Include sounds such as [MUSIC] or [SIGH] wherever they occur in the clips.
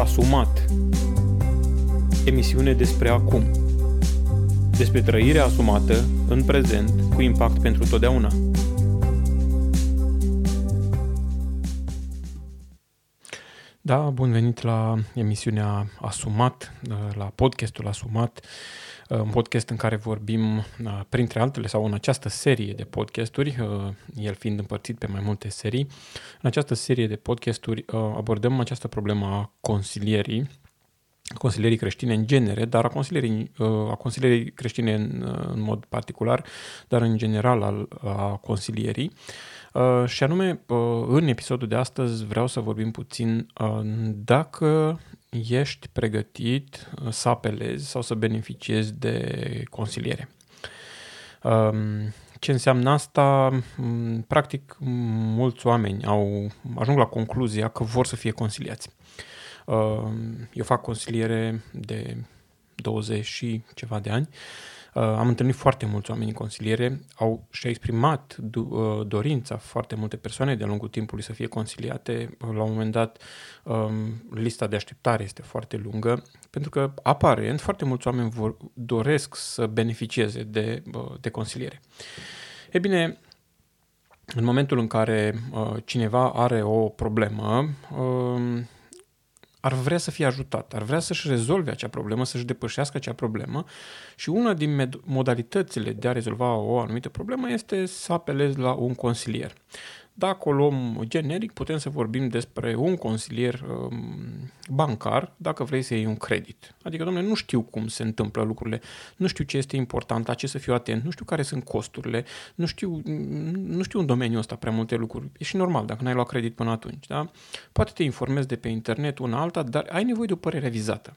Asumat. Emisiune despre acum. Despre trăirea asumată în prezent cu impact pentru totdeauna. Da, bun venit la emisiunea Asumat, la podcastul Asumat, un podcast în care vorbim, printre altele, sau în această serie de podcasturi, el fiind împărțit pe mai multe serii, în această serie de podcasturi abordăm această problemă a consilierii, consilierii creștine în genere, dar a consilierii, a consilierii creștine în, în mod particular, dar în general al, a consilierii. Uh, și anume, uh, în episodul de astăzi vreau să vorbim puțin uh, dacă ești pregătit să apelezi sau să beneficiezi de consiliere. Um, ce înseamnă asta? Mm, practic, mulți oameni au ajung la concluzia că vor să fie consiliați. Eu fac consiliere de 20 și ceva de ani Uh, am întâlnit foarte mulți oameni în consiliere, au și exprimat uh, dorința foarte multe persoane de-a lungul timpului să fie consiliate. Uh, la un moment dat, um, lista de așteptare este foarte lungă, pentru că, aparent, foarte mulți oameni vor, doresc să beneficieze de, de consiliere. E bine, în momentul în care cineva are o problemă, um, ar vrea să fie ajutat, ar vrea să-și rezolve acea problemă, să-și depășească acea problemă și una din modalitățile de a rezolva o anumită problemă este să apelezi la un consilier. Dacă o luăm generic, putem să vorbim despre un consilier um, bancar dacă vrei să iei un credit. Adică, domnule, nu știu cum se întâmplă lucrurile, nu știu ce este important, la ce să fiu atent, nu știu care sunt costurile, nu știu, nu știu în domeniul ăsta prea multe lucruri. E și normal dacă n-ai luat credit până atunci, da? Poate te informezi de pe internet una alta, dar ai nevoie de o părere vizată.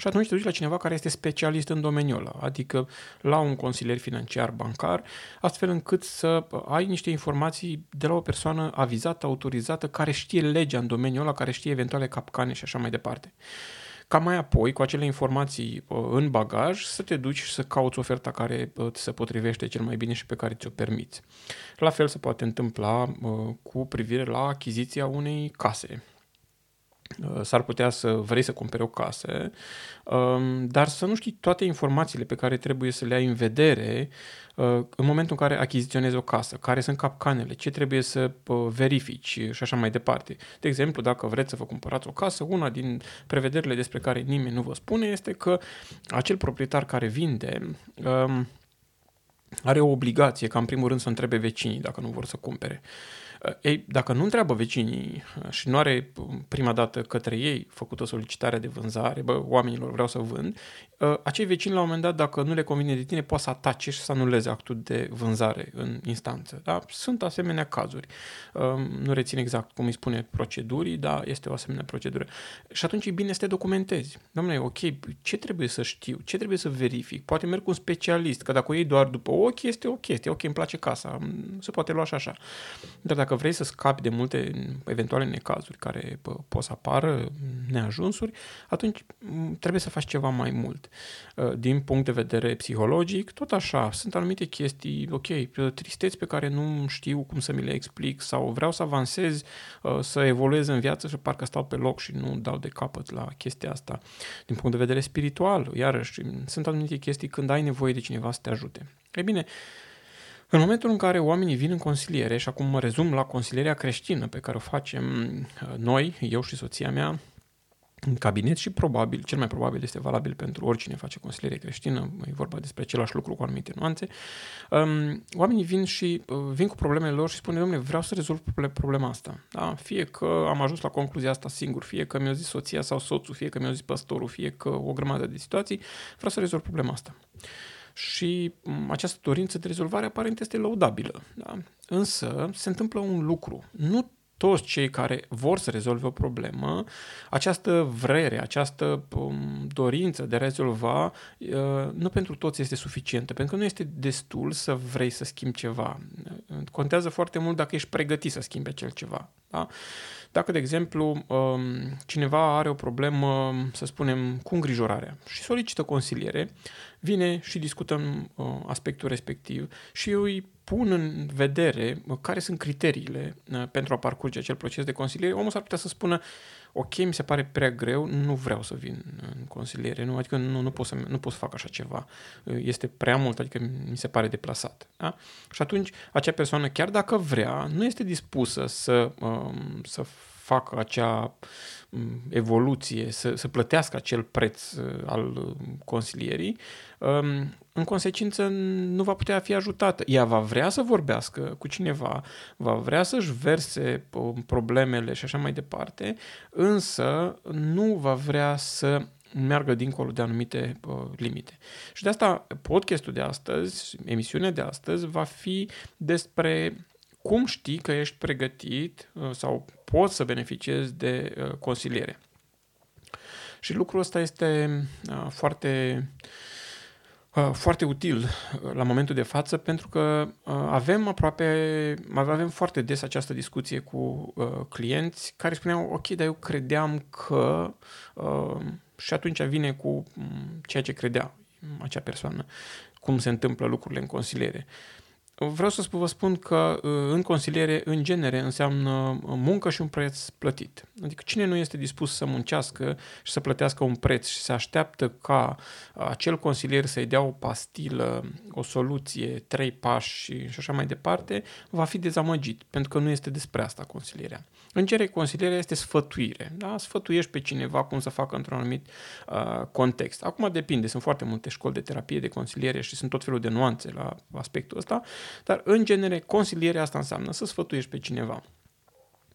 Și atunci te duci la cineva care este specialist în domeniul ăla, adică la un consilier financiar bancar, astfel încât să ai niște informații de la o persoană avizată, autorizată, care știe legea în domeniul ăla, care știe eventuale capcane și așa mai departe. Ca mai apoi, cu acele informații uh, în bagaj, să te duci și să cauți oferta care uh, ți se potrivește cel mai bine și pe care ți-o permiți. La fel se poate întâmpla uh, cu privire la achiziția unei case Uh, s-ar putea să vrei să cumperi o casă, um, dar să nu știi toate informațiile pe care trebuie să le ai în vedere uh, în momentul în care achiziționezi o casă, care sunt capcanele, ce trebuie să uh, verifici și așa mai departe. De exemplu, dacă vreți să vă cumpărați o casă, una din prevederile despre care nimeni nu vă spune este că acel proprietar care vinde um, are o obligație ca în primul rând să întrebe vecinii dacă nu vor să cumpere. Uh, ei, dacă nu întreabă vecinii uh, și nu are uh, prima dată către ei făcut o solicitare de vânzare, bă, oamenilor vreau să vând, acei vecini la un moment dat, dacă nu le convine de tine, poate să atace și să anuleze actul de vânzare în instanță. Da? Sunt asemenea cazuri. Um, nu rețin exact cum îi spune procedurii, dar este o asemenea procedură. Și atunci e bine să te documentezi. Domnule, ok, ce trebuie să știu? Ce trebuie să verific? Poate merg cu un specialist, că dacă o iei doar după ochi, este o chestie. Ok, îmi place casa, se poate lua și așa. Dar dacă vrei să scapi de multe eventuale necazuri care pot să apară, neajunsuri, atunci trebuie să faci ceva mai mult. Uh, din punct de vedere psihologic, tot așa, sunt anumite chestii, ok, tristeți pe care nu știu cum să mi le explic sau vreau să avansez, uh, să evoluez în viață și parcă stau pe loc și nu dau de capăt la chestia asta. Din punct de vedere spiritual, iarăși, sunt anumite chestii când ai nevoie de cineva să te ajute. Ei bine, în momentul în care oamenii vin în consiliere, și acum mă rezum la consilierea creștină pe care o facem uh, noi, eu și soția mea, în cabinet și probabil, cel mai probabil este valabil pentru oricine face consiliere creștină, e vorba despre același lucru cu anumite nuanțe, um, oamenii vin și uh, vin cu problemele lor și spune, domnule, vreau să rezolv problema asta. Da? Fie că am ajuns la concluzia asta singur, fie că mi-a zis soția sau soțul, fie că mi-a zis păstorul, fie că o grămadă de situații, vreau să rezolv problema asta și această dorință de rezolvare aparent este laudabilă. Da? Însă se întâmplă un lucru. Nu toți cei care vor să rezolve o problemă, această vrere, această um, dorință de a rezolva, uh, nu pentru toți este suficientă, pentru că nu este destul să vrei să schimbi ceva. Contează foarte mult dacă ești pregătit să schimbi acel ceva. Da? Dacă, de exemplu, um, cineva are o problemă, să spunem, cu îngrijorarea și solicită consiliere, vine și discutăm uh, aspectul respectiv și eu îi pun în vedere care sunt criteriile pentru a parcurge acel proces de consiliere, omul s-ar putea să spună ok, mi se pare prea greu, nu vreau să vin în consiliere, nu, adică nu, nu, pot să, nu pot să fac așa ceva, este prea mult, adică mi se pare deplasat. Da? Și atunci acea persoană, chiar dacă vrea, nu este dispusă să, um, să facă acea um, evoluție, să, să plătească acel preț uh, al uh, consilierii, um, în consecință nu va putea fi ajutată. Ea va vrea să vorbească cu cineva, va vrea să-și verse um, problemele și așa mai departe, însă nu va vrea să meargă dincolo de anumite uh, limite. Și de asta podcastul de astăzi, emisiunea de astăzi, va fi despre cum știi că ești pregătit uh, sau poți să beneficiezi de uh, consiliere. Și lucrul ăsta este uh, foarte foarte util la momentul de față pentru că avem aproape, avem foarte des această discuție cu clienți care spuneau, ok, dar eu credeam că și atunci vine cu mm, ceea ce credea acea persoană, cum se întâmplă lucrurile în consiliere. Vreau să vă spun că uh, în consiliere, în genere, înseamnă uh, muncă și un preț plătit. Adică cine nu este dispus să muncească și să plătească un preț și se așteaptă ca acel consilier să-i dea o pastilă, o soluție, trei pași și așa mai departe, va fi dezamăgit, pentru că nu este despre asta consilierea. În genere, consilierea este sfătuire. Da? Sfătuiești pe cineva cum să facă într-un anumit uh, context. Acum depinde, sunt foarte multe școli de terapie, de consiliere și sunt tot felul de nuanțe la aspectul ăsta, dar, în genere, consilierea asta înseamnă să sfătuiești pe cineva.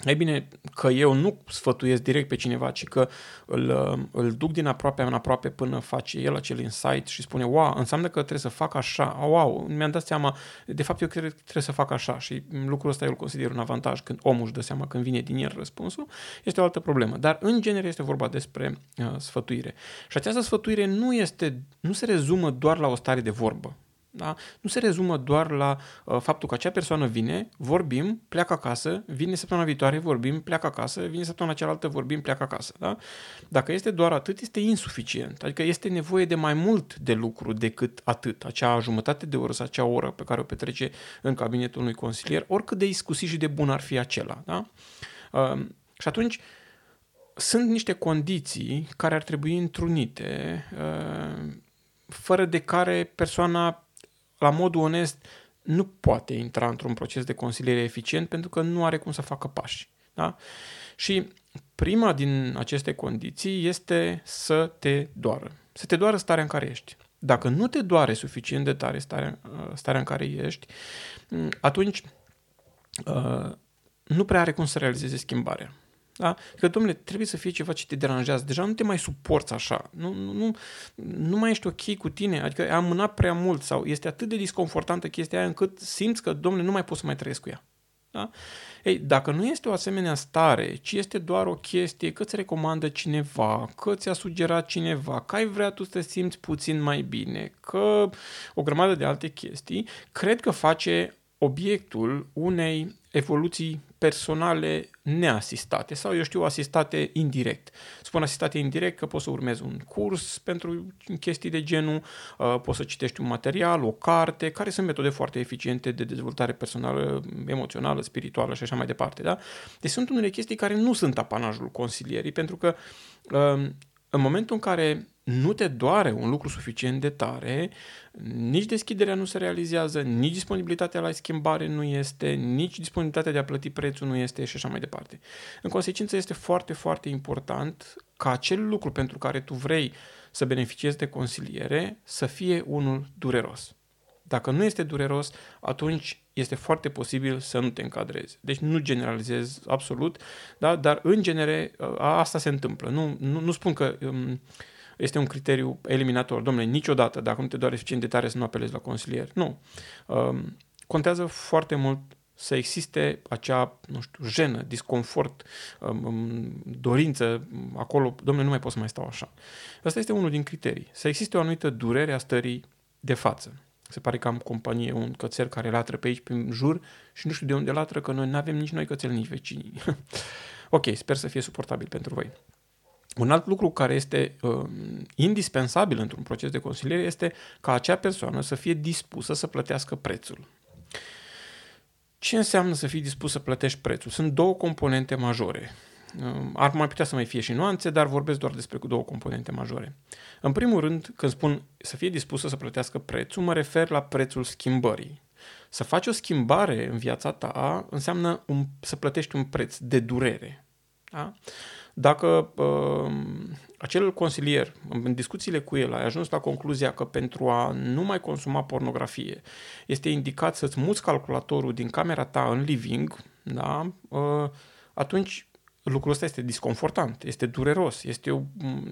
Ei bine, că eu nu sfătuiesc direct pe cineva, ci că îl, îl duc din aproape în aproape până face el acel insight și spune, wow, înseamnă că trebuie să fac așa, wow, mi-am dat seama, de fapt eu cred că trebuie să fac așa și lucrul ăsta eu îl consider un avantaj când omul își dă seama când vine din el răspunsul, este o altă problemă. Dar în genere este vorba despre uh, sfătuire. Și această sfătuire nu, este, nu se rezumă doar la o stare de vorbă. Da? Nu se rezumă doar la uh, faptul că acea persoană vine, vorbim, pleacă acasă, vine săptămâna viitoare, vorbim, pleacă acasă, vine săptămâna cealaltă, vorbim, pleacă acasă. Da? Dacă este doar atât, este insuficient. Adică este nevoie de mai mult de lucru decât atât. Acea jumătate de oră sau acea oră pe care o petrece în cabinetul unui consilier, oricât de iscusit și de bun ar fi acela. Da? Uh, și atunci, sunt niște condiții care ar trebui întrunite, uh, fără de care persoana la modul onest, nu poate intra într-un proces de consiliere eficient pentru că nu are cum să facă pași. Da? Și prima din aceste condiții este să te doară. Să te doară starea în care ești. Dacă nu te doare suficient de tare starea, uh, starea în care ești, mm, atunci uh, nu prea are cum să realizeze schimbarea. Da? Că, domnule, trebuie să fie ceva ce te deranjează. Deja nu te mai suporți așa. Nu, nu, nu, nu mai ești ok cu tine. Adică ai amânat prea mult sau este atât de disconfortantă chestia aia încât simți că, domnule, nu mai poți să mai trăiesc cu ea. Da? Ei, dacă nu este o asemenea stare, ci este doar o chestie că îți recomandă cineva, că ți-a sugerat cineva, că ai vrea tu să te simți puțin mai bine, că o grămadă de alte chestii, cred că face obiectul unei evoluții personale neasistate sau, eu știu, asistate indirect. Spun asistate indirect că poți să urmezi un curs pentru chestii de genul, uh, poți să citești un material, o carte, care sunt metode foarte eficiente de dezvoltare personală, emoțională, spirituală și așa mai departe. Da? Deci sunt unele chestii care nu sunt apanajul consilierii, pentru că uh, în momentul în care nu te doare un lucru suficient de tare, nici deschiderea nu se realizează, nici disponibilitatea la schimbare nu este, nici disponibilitatea de a plăti prețul nu este și așa mai departe. În consecință este foarte, foarte important ca acel lucru pentru care tu vrei să beneficiezi de consiliere să fie unul dureros. Dacă nu este dureros, atunci este foarte posibil să nu te încadrezi. Deci nu generalizez absolut, da? dar în genere asta se întâmplă. Nu, nu, nu spun că um, este un criteriu eliminator. Domnule, niciodată, dacă nu te doare suficient de tare să nu apelezi la consilier. Nu. Um, contează foarte mult să existe acea, nu știu, jenă, disconfort, um, um, dorință acolo, domnule, nu mai pot să mai stau așa. Asta este unul din criterii. Să existe o anumită durere a stării de față. Se pare că am companie, un cățel care latră pe aici, pe jur și nu știu de unde latră, că noi nu avem nici noi cățel, nici vecinii. [LAUGHS] ok, sper să fie suportabil pentru voi. Un alt lucru care este uh, indispensabil într-un proces de consiliere este ca acea persoană să fie dispusă să plătească prețul. Ce înseamnă să fii dispus să plătești prețul? Sunt două componente majore. Ar mai putea să mai fie și nuanțe, dar vorbesc doar despre două componente majore. În primul rând, când spun să fie dispusă să plătească prețul, mă refer la prețul schimbării. Să faci o schimbare în viața ta înseamnă un, să plătești un preț de durere. Da? Dacă uh, acel consilier, în discuțiile cu el, ai ajuns la concluzia că pentru a nu mai consuma pornografie este indicat să-ți muți calculatorul din camera ta în living, da? uh, atunci lucrul ăsta este disconfortant, este dureros, este o,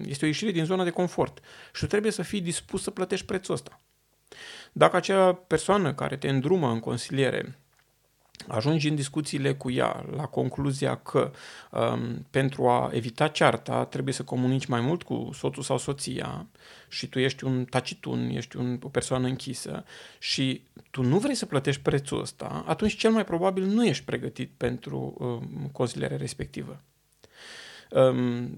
este o ieșire din zona de confort și tu trebuie să fii dispus să plătești prețul ăsta. Dacă acea persoană care te îndrumă în consiliere ajungi în discuțiile cu ea la concluzia că um, pentru a evita cearta trebuie să comunici mai mult cu soțul sau soția și tu ești un tacitun, ești un, o persoană închisă și tu nu vrei să plătești prețul ăsta, atunci cel mai probabil nu ești pregătit pentru um, consilierea respectivă.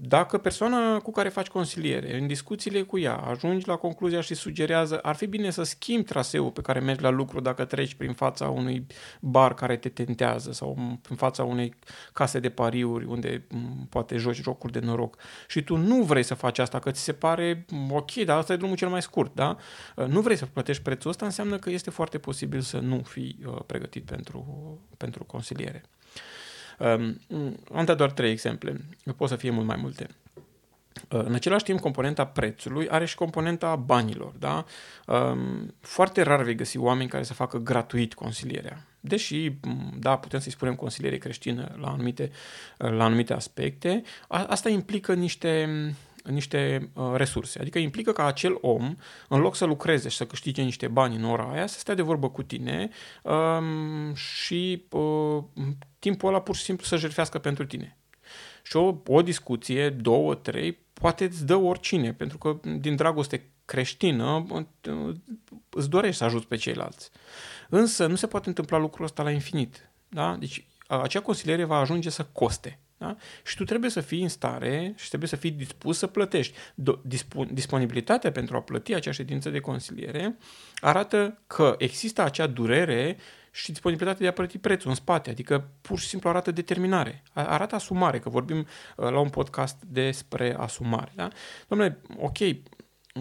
Dacă persoana cu care faci consiliere, în discuțiile cu ea, ajungi la concluzia și sugerează ar fi bine să schimbi traseul pe care mergi la lucru dacă treci prin fața unui bar care te tentează sau prin fața unei case de pariuri unde poate joci jocuri de noroc și tu nu vrei să faci asta, că ți se pare ok, dar asta e drumul cel mai scurt, da? Nu vrei să plătești prețul ăsta, înseamnă că este foarte posibil să nu fii uh, pregătit pentru, pentru consiliere. Um, am dat doar trei exemple, pot să fie mult mai multe. Uh, în același timp, componenta prețului are și componenta banilor. Da? Um, foarte rar vei găsi oameni care să facă gratuit consilierea. Deși, da, putem să-i spunem consiliere creștină la anumite, la anumite aspecte, asta implică niște niște uh, resurse. Adică implică că acel om, în loc să lucreze și să câștige niște bani în ora aia, să stea de vorbă cu tine um, și uh, timpul ăla pur și simplu să jertfească pentru tine. Și o, o discuție, două, trei, poate îți dă oricine, pentru că din dragoste creștină îți dorești să ajuți pe ceilalți. Însă nu se poate întâmpla lucrul ăsta la infinit. Da? Deci acea consiliere va ajunge să coste. Da? Și tu trebuie să fii în stare și trebuie să fii dispus să plătești. Dispon- disponibilitatea pentru a plăti acea ședință de consiliere arată că există acea durere și disponibilitatea de a plăti prețul în spate, adică pur și simplu arată determinare, arată asumare, că vorbim uh, la un podcast despre asumare. Da? Domnule, ok,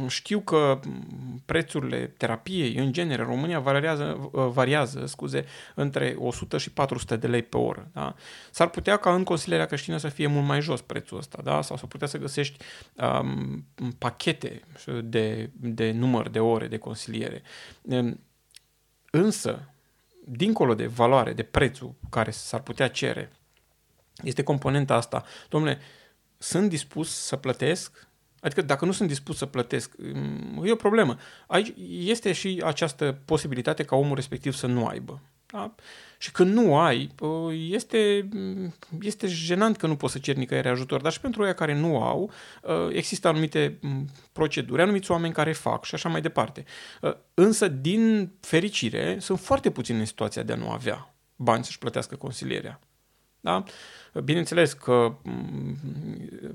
știu că prețurile terapiei, în genere, în România variază, variază scuze, între 100 și 400 de lei pe oră. Da? S-ar putea ca în consilierea creștină să fie mult mai jos prețul ăsta, da? sau s-ar putea să găsești um, pachete de, de număr de ore de consiliere. Însă, dincolo de valoare, de prețul care s-ar putea cere, este componenta asta. Domnule, sunt dispus să plătesc Adică dacă nu sunt dispus să plătesc, mm, e o problemă. Aici este și această posibilitate ca omul respectiv să nu aibă. Da? Și când nu ai, este, mm, este jenant că nu poți să ceri nicăieri ajutor, dar și pentru ei care nu au, ă, există anumite mm, proceduri, anumiți oameni care fac și așa mai departe. Ă, însă, din fericire, sunt foarte puțini în situația de a nu avea bani să-și plătească consilierea. Da? Bineînțeles că mm,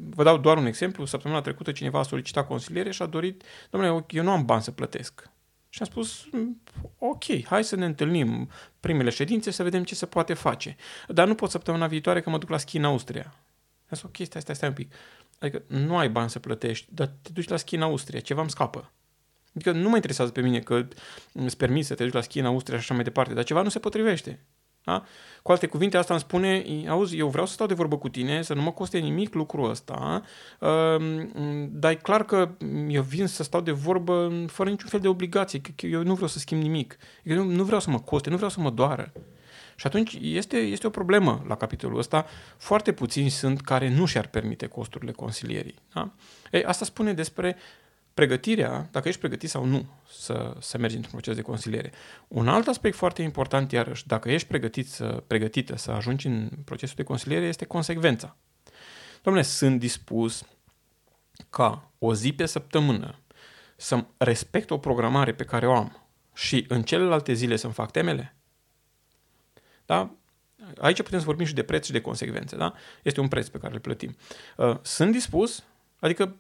vă dau doar un exemplu. Săptămâna trecută cineva a solicitat consiliere și a dorit, domnule, eu nu am bani să plătesc. Și am spus, mm, ok, hai să ne întâlnim primele ședințe să vedem ce se poate face. Dar nu pot săptămâna viitoare că mă duc la schi în Austria. Am spus, ok, stai, stai, stai un pic. Adică nu ai bani să plătești, dar te duci la schi în Austria, ceva îmi scapă. Adică nu mă interesează pe mine că îți permis să te duci la schi în Austria și așa mai departe, dar ceva nu se potrivește. Da? Cu alte cuvinte, asta îmi spune, auzi, eu vreau să stau de vorbă cu tine, să nu mă coste nimic lucrul ăsta, um, dar e clar că eu vin să stau de vorbă fără niciun fel de obligație, că eu nu vreau să schimb nimic, eu nu, nu vreau să mă coste, nu vreau să mă doară. Și atunci este, este o problemă la capitolul ăsta. Foarte puțini sunt care nu și-ar permite costurile consilierii. Da? Ei, asta spune despre pregătirea, dacă ești pregătit sau nu să, să mergi într-un proces de consiliere. Un alt aspect foarte important, iarăși, dacă ești pregătit să, pregătită să ajungi în procesul de consiliere, este consecvența. Domnule, sunt dispus ca o zi pe săptămână să respect o programare pe care o am și în celelalte zile să-mi fac temele? Da? Aici putem să vorbim și de preț și de consecvențe. Da? Este un preț pe care îl plătim. Uh, sunt dispus, adică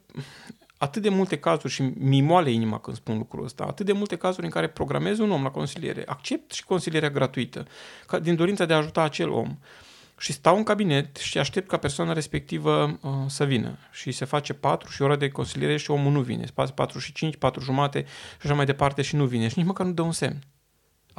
atât de multe cazuri și mi moale inima când spun lucrul ăsta, atât de multe cazuri în care programez un om la consiliere, accept și consilierea gratuită, ca, din dorința de a ajuta acel om și stau în cabinet și aștept ca persoana respectivă uh, să vină. Și se face 4 și ora de consiliere și omul nu vine. Se face 4 și 5, 4 jumate și așa mai departe și nu vine. Și nici măcar nu dă un semn.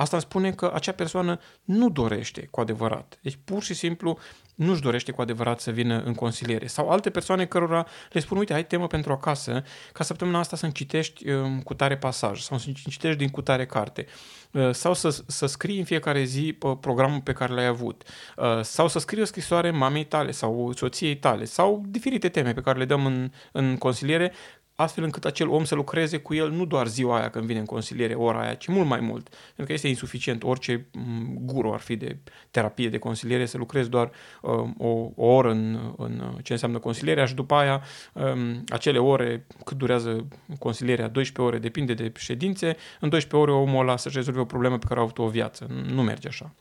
Asta îmi spune că acea persoană nu dorește cu adevărat. Deci pur și simplu nu-și dorește cu adevărat să vină în consiliere. Sau alte persoane cărora le spun, uite, ai temă pentru acasă, ca săptămâna asta să-mi citești um, cu tare pasaj sau să-mi citești din cu tare carte. Uh, sau să, să scrii în fiecare zi uh, programul pe care l-ai avut. Uh, sau să scrii o scrisoare mamei tale sau soției tale. Sau diferite teme pe care le dăm în, în consiliere astfel încât acel om să lucreze cu el nu doar ziua aia când vine în consiliere, ora aia, ci mult mai mult. Pentru că este insuficient orice mm, guru ar fi de terapie, de consiliere, să lucrezi doar uh, o, o oră în, în ce înseamnă consilierea și după aia um, acele ore, cât durează consilierea, 12 ore, depinde de ședințe, în 12 ore omul ăla să-și rezolve o problemă pe care a avut o viață. Nu merge așa.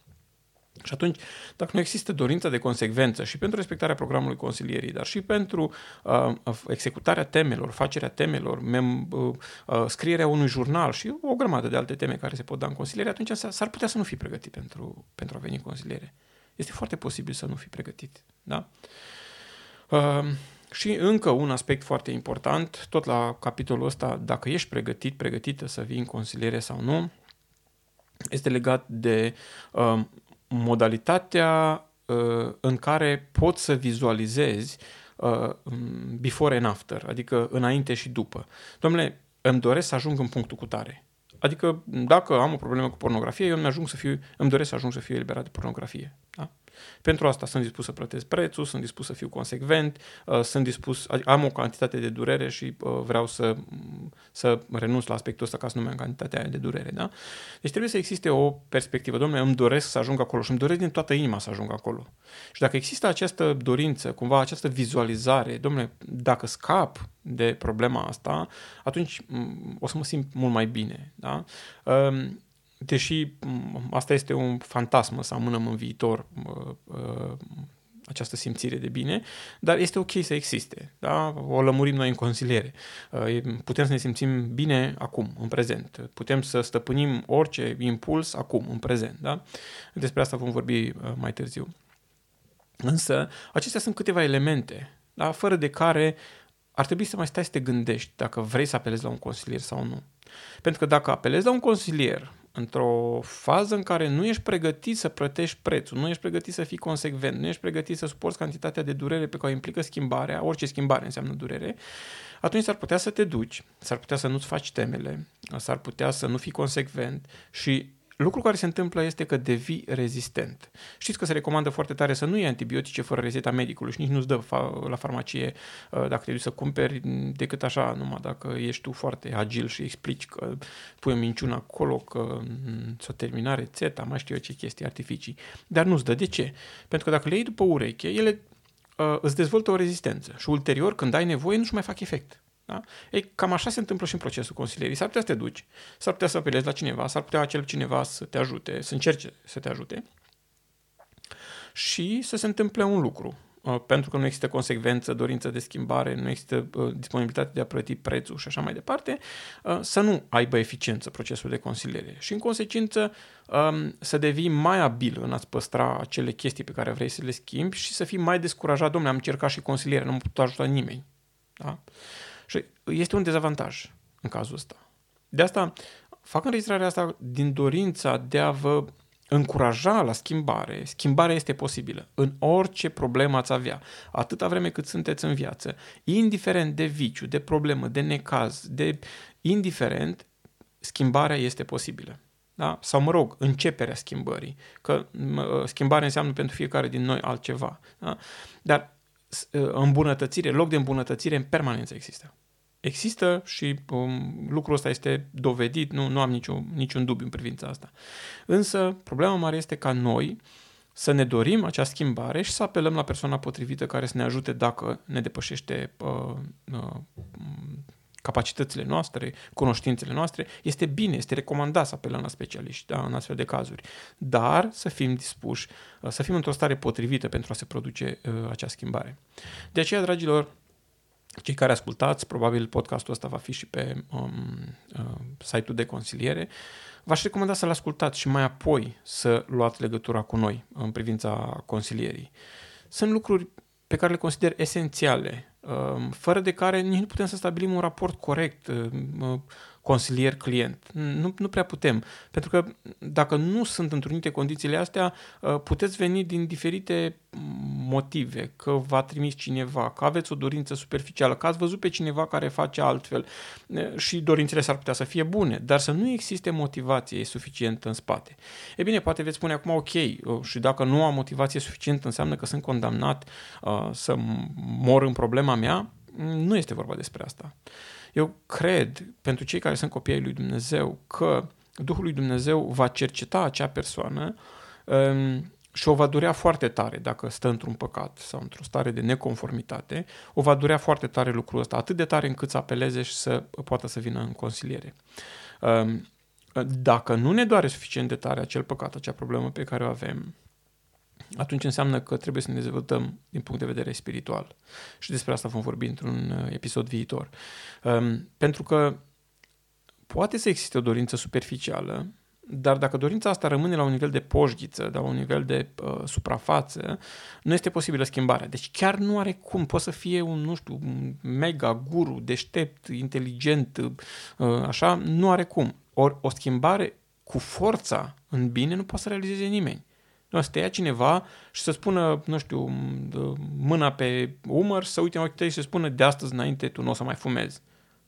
Și atunci, dacă nu există dorința de consecvență și pentru respectarea programului consilierii, dar și pentru uh, executarea temelor, facerea temelor, mem, uh, uh, scrierea unui jurnal și o grămadă de alte teme care se pot da în consiliere, atunci s-ar putea să nu fii pregătit pentru, pentru a veni în consiliere. Este foarte posibil să nu fii pregătit. Da? Uh, și încă un aspect foarte important, tot la capitolul ăsta, dacă ești pregătit, pregătită să vii în consiliere sau nu, este legat de uh, modalitatea uh, în care poți să vizualizezi uh, before and after, adică înainte și după. Domnule, îmi doresc să ajung în punctul cu tare. Adică dacă am o problemă cu pornografie, eu îmi, ajung să fiu, îmi doresc să ajung să fiu eliberat de pornografie. Da? Pentru asta sunt dispus să plătesc prețul, sunt dispus să fiu consecvent, uh, sunt dispus, am o cantitate de durere și uh, vreau să, să renunț la aspectul ăsta ca să nu mai am cantitatea aia de durere. Da? Deci trebuie să existe o perspectivă. Domnule, îmi doresc să ajung acolo și îmi doresc din toată inima să ajung acolo. Și dacă există această dorință, cumva această vizualizare, domnule, dacă scap de problema asta, atunci mm, o să mă simt mult mai bine. Da? Um, deși asta este un fantasm să amânăm în viitor această simțire de bine, dar este ok să existe. Da? O lămurim noi în consiliere. Putem să ne simțim bine acum, în prezent. Putem să stăpânim orice impuls acum, în prezent. Da? Despre asta vom vorbi mai târziu. Însă, acestea sunt câteva elemente, da? fără de care ar trebui să mai stai să te gândești dacă vrei să apelezi la un consilier sau nu. Pentru că dacă apelezi la un consilier într-o fază în care nu ești pregătit să plătești prețul, nu ești pregătit să fii consecvent, nu ești pregătit să suporți cantitatea de durere pe care o implică schimbarea, orice schimbare înseamnă durere, atunci s-ar putea să te duci, s-ar putea să nu-ți faci temele, s-ar putea să nu fii consecvent și Lucrul care se întâmplă este că devii rezistent. Știți că se recomandă foarte tare să nu iei antibiotice fără rezeta medicului și nici nu-ți dă fa- la farmacie uh, dacă te duci să cumperi decât așa, numai dacă ești tu foarte agil și explici că pui o minciună acolo, că s-o termina rețeta, mai știu eu ce chestii, artificii. Dar nu-ți dă. De ce? Pentru că dacă le iei după ureche, ele uh, îți dezvoltă o rezistență și ulterior, când ai nevoie, nu-și mai fac efect. Da? Ei, cam așa se întâmplă și în procesul consilierii. S-ar putea să te duci, s-ar putea să apelezi la cineva, s-ar putea acel cineva să te ajute, să încerce să te ajute și să se întâmple un lucru. Uh, pentru că nu există consecvență, dorință de schimbare, nu există uh, disponibilitate de a plăti prețul și așa mai departe, uh, să nu aibă eficiență procesul de consiliere. Și în consecință um, să devii mai abil în a-ți păstra acele chestii pe care vrei să le schimbi și să fii mai descurajat. Domnule, am încercat și consiliere, nu am putut ajuta nimeni. Da? Și este un dezavantaj în cazul ăsta. De asta fac înregistrarea asta din dorința de a vă încuraja la schimbare. Schimbarea este posibilă în orice problemă ați avea, atâta vreme cât sunteți în viață, indiferent de viciu, de problemă, de necaz, de indiferent, schimbarea este posibilă. Da? Sau, mă rog, începerea schimbării, că schimbarea înseamnă pentru fiecare din noi altceva. Da? Dar îmbunătățire, loc de îmbunătățire în permanență există. Există și um, lucrul ăsta este dovedit, nu, nu am niciun, niciun dubiu în privința asta. Însă, problema mare este ca noi să ne dorim acea schimbare și să apelăm la persoana potrivită care să ne ajute dacă ne depășește uh, uh, capacitățile noastre, cunoștințele noastre, este bine, este recomandat să apelăm la specialiști da, în astfel de cazuri, dar să fim dispuși, să fim într-o stare potrivită pentru a se produce uh, acea schimbare. De aceea, dragilor, cei care ascultați, probabil podcastul ăsta va fi și pe um, uh, site-ul de consiliere, v-aș recomanda să-l ascultați și mai apoi să luați legătura cu noi în privința consilierii. Sunt lucruri pe care le consider esențiale, um, fără de care nici nu putem să stabilim un raport corect, um, consilier-client. Nu, nu prea putem, pentru că dacă nu sunt întrunite condițiile astea, uh, puteți veni din diferite motive, că v-a trimis cineva, că aveți o dorință superficială, că ați văzut pe cineva care face altfel uh, și dorințele s-ar putea să fie bune, dar să nu existe motivație suficientă în spate. E bine, poate veți spune acum, ok, uh, și dacă nu am motivație suficientă înseamnă că sunt condamnat uh, să mor în problema mea? Nu este vorba despre asta. Eu cred, pentru cei care sunt copii ai lui Dumnezeu, că Duhul lui Dumnezeu va cerceta acea persoană um, și o va durea foarte tare dacă stă într-un păcat sau într-o stare de neconformitate, o va durea foarte tare lucrul ăsta, atât de tare încât să apeleze și să poată să vină în consiliere. Um, dacă nu ne doare suficient de tare acel păcat, acea problemă pe care o avem, atunci înseamnă că trebuie să ne dezvoltăm din punct de vedere spiritual. Și despre asta vom vorbi într-un uh, episod viitor. Um, pentru că poate să existe o dorință superficială, dar dacă dorința asta rămâne la un nivel de poșghiță, la un nivel de uh, suprafață, nu este posibilă schimbarea. Deci chiar nu are cum. Poate să fie un, nu știu, un mega guru, deștept, inteligent, uh, așa, nu are cum. Ori o schimbare cu forța în bine nu poate să realizeze nimeni. Nu, să te ia cineva și să spună, nu știu, mâna pe umăr, să uite în ochii tăi și să spună de astăzi înainte tu nu o să mai fumezi.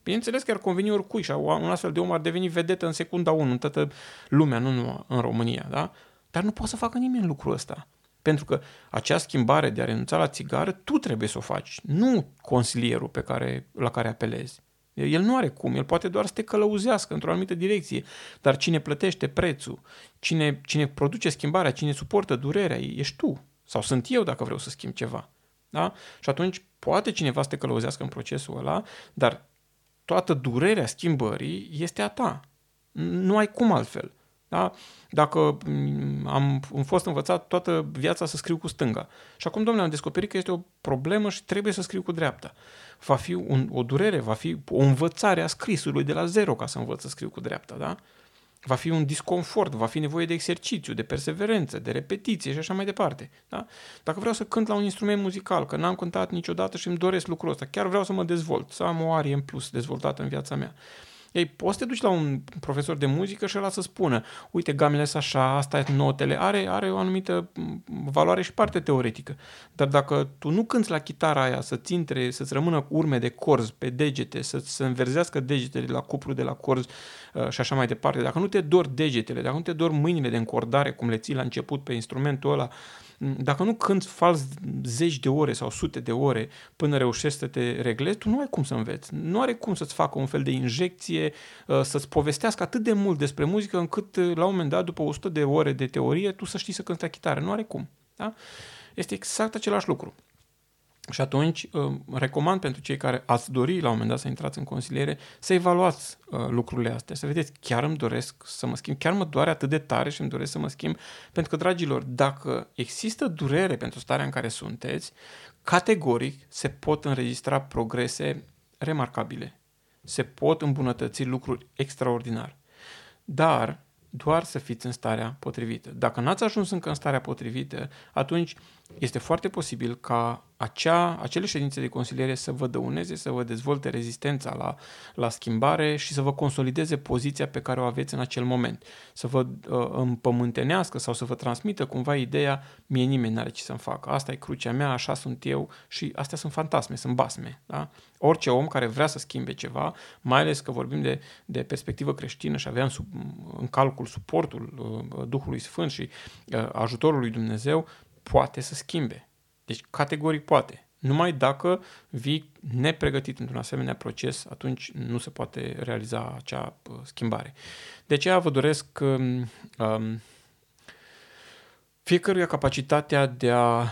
Bineînțeles că ar conveni oricui și un astfel de om ar deveni vedetă în secunda 1 în toată lumea, nu numai în România, da? Dar nu poate să facă nimeni lucrul ăsta. Pentru că acea schimbare de a renunța la țigară, tu trebuie să o faci, nu consilierul pe care, la care apelezi. El nu are cum, el poate doar să te călăuzească într-o anumită direcție, dar cine plătește prețul, cine, cine produce schimbarea, cine suportă durerea, ești tu. Sau sunt eu dacă vreau să schimb ceva. Da? Și atunci poate cineva să te călăuzească în procesul ăla, dar toată durerea schimbării este a ta. Nu ai cum altfel. Da? Dacă mm, am, am fost învățat toată viața să scriu cu stânga și acum, domnule, am descoperit că este o problemă și trebuie să scriu cu dreapta. Va fi un, o durere, va fi o învățare a scrisului de la zero ca să învăț să scriu cu dreapta, da? Va fi un disconfort, va fi nevoie de exercițiu, de perseverență, de repetiție și așa mai departe. Da? Dacă vreau să cânt la un instrument muzical, că n-am cântat niciodată și îmi doresc lucrul ăsta, chiar vreau să mă dezvolt, să am o arie în plus dezvoltată în viața mea. Ei, poți să te duci la un profesor de muzică și ăla să spună, uite, gamele sunt așa, asta e notele, are, are o anumită valoare și parte teoretică. Dar dacă tu nu cânți la chitara aia să-ți intre, să-ți rămână urme de corzi pe degete, să-ți înverzească degetele la cuplu de la corzi uh, și așa mai departe, dacă nu te dor degetele, dacă nu te dor mâinile de încordare, cum le ții la început pe instrumentul ăla, dacă nu cânti fals zeci de ore sau sute de ore până reușești să te reglezi, tu nu ai cum să înveți. Nu are cum să-ți facă un fel de injecție, uh, să-ți povestească atât de mult despre muzică încât uh, la un moment dat, după 100 de ore de teorie, tu să știi să cânti la chitară. Nu are cum. Da? Este exact același lucru. Și atunci uh, recomand pentru cei care ați dori la un moment dat să intrați în consiliere să evaluați uh, lucrurile astea, să vedeți chiar îmi doresc să mă schimb, chiar mă doare atât de tare și îmi doresc să mă schimb, pentru că, dragilor, dacă există durere pentru starea în care sunteți, categoric se pot înregistra progrese remarcabile, se pot îmbunătăți lucruri extraordinar. Dar doar să fiți în starea potrivită. Dacă n-ați ajuns încă în starea potrivită, atunci este foarte posibil ca acea, acele ședințe de consiliere să vă dăuneze, să vă dezvolte rezistența la, la schimbare și să vă consolideze poziția pe care o aveți în acel moment. Să vă uh, împământenească sau să vă transmită cumva ideea, mie nimeni n-are ce să-mi facă. Asta e crucea mea, așa sunt eu și astea sunt fantasme, sunt basme. Da? Orice om care vrea să schimbe ceva, mai ales că vorbim de, de perspectivă creștină și aveam sub, în calcul suportul uh, Duhului Sfânt și uh, ajutorul lui Dumnezeu, poate să schimbe. Deci, categoric poate. Numai dacă vii nepregătit într-un asemenea proces, atunci nu se poate realiza acea uh, schimbare. De aceea vă doresc um, um, fiecăruia capacitatea de a,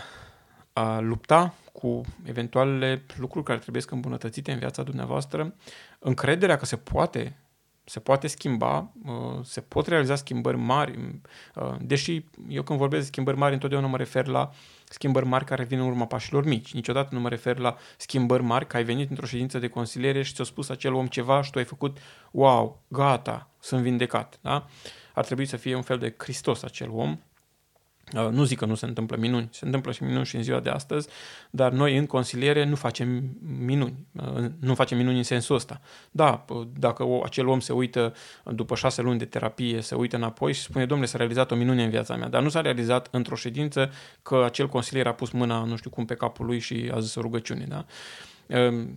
a lupta cu eventualele lucruri care trebuie să îmbunătățite în viața dumneavoastră, încrederea că se poate se poate schimba, se pot realiza schimbări mari, deși eu când vorbesc de schimbări mari întotdeauna mă refer la schimbări mari care vin în urma pașilor mici. Niciodată nu mă refer la schimbări mari, că ai venit într-o ședință de consiliere și ți-a spus acel om ceva și tu ai făcut, wow, gata, sunt vindecat. Da? Ar trebui să fie un fel de Hristos acel om, Uh, nu zic că nu se întâmplă minuni, se întâmplă și minuni și în ziua de astăzi, dar noi în consiliere nu facem minuni, uh, nu facem minuni în sensul ăsta. Da, dacă acel om se uită după șase luni de terapie, se uită înapoi și spune, domnule, s-a realizat o minune în viața mea, dar nu s-a realizat într-o ședință că acel consilier a pus mâna, nu știu cum, pe capul lui și a zis o rugăciune. Da? Ehm,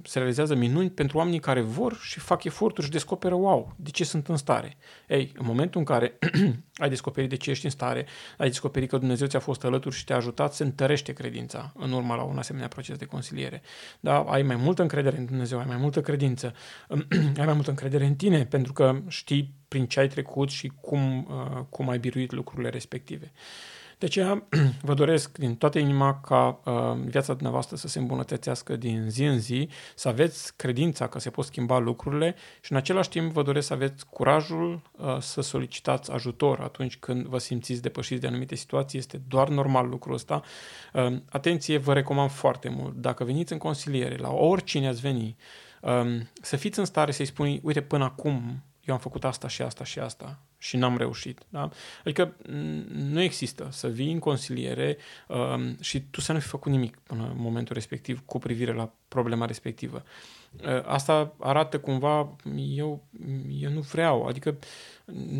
se realizează minuni pentru oamenii care vor și fac eforturi și descoperă, wow, de ce sunt în stare. Ei, în momentul în care [CLEARS THROAT] ai descoperit de ce ești în stare, ai descoperit că Dumnezeu ți-a fost alături și te-a ajutat, se întărește credința în urma la un asemenea proces de consiliere. Da, ai mai multă încredere în Dumnezeu, ai mai multă credință, [CLEARS THROAT] ai mai multă încredere în tine, pentru că știi prin ce ai trecut și cum, uh, cum ai biruit lucrurile respective. De aceea [CLEARS THROAT] vă doresc din toată inima ca uh, viața dumneavoastră să se îmbunătățească din zi în zi, să aveți credința că se pot schimba lucrurile și în același timp vă doresc să aveți curajul uh, să solicitați ajutor atunci când vă simțiți depășiți de anumite situații. Este doar normal lucrul ăsta. Uh, atenție, vă recomand foarte mult. Dacă veniți în consiliere, la oricine ați veni, uh, să fiți în stare să-i spuni, uite, până acum eu am făcut asta și asta și asta și n-am reușit. Da? Adică nu există să vii în consiliere uh, și tu să nu fi făcut nimic până în momentul respectiv cu privire la problema respectivă. Uh, asta arată cumva, eu, eu nu vreau, adică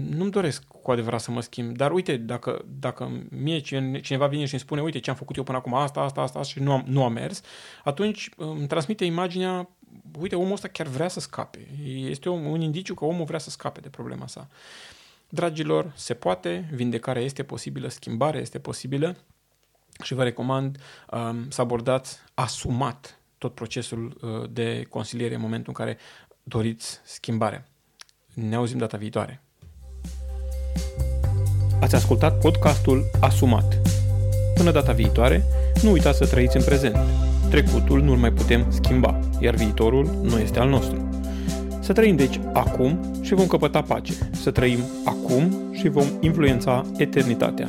nu-mi doresc cu adevărat să mă schimb, dar uite, dacă, dacă mie cineva vine și îmi spune, uite ce am făcut eu până acum, asta, asta, asta și nu am, nu am mers, atunci îmi transmite imaginea uite, omul ăsta chiar vrea să scape. Este un, un indiciu că omul vrea să scape de problema sa. Dragilor, se poate, vindecarea este posibilă, schimbarea este posibilă și vă recomand um, să abordați asumat tot procesul uh, de consiliere în momentul în care doriți schimbare. Ne auzim data viitoare. Ați ascultat podcastul Asumat. Până data viitoare, nu uitați să trăiți în prezent. Trecutul nu-l mai putem schimba, iar viitorul nu este al nostru. Să trăim deci acum și vom căpăta pace. Să trăim acum și vom influența eternitatea.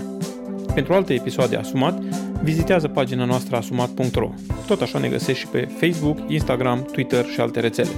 Pentru alte episoade Asumat, vizitează pagina noastră asumat.ro. Tot așa ne găsești și pe Facebook, Instagram, Twitter și alte rețele.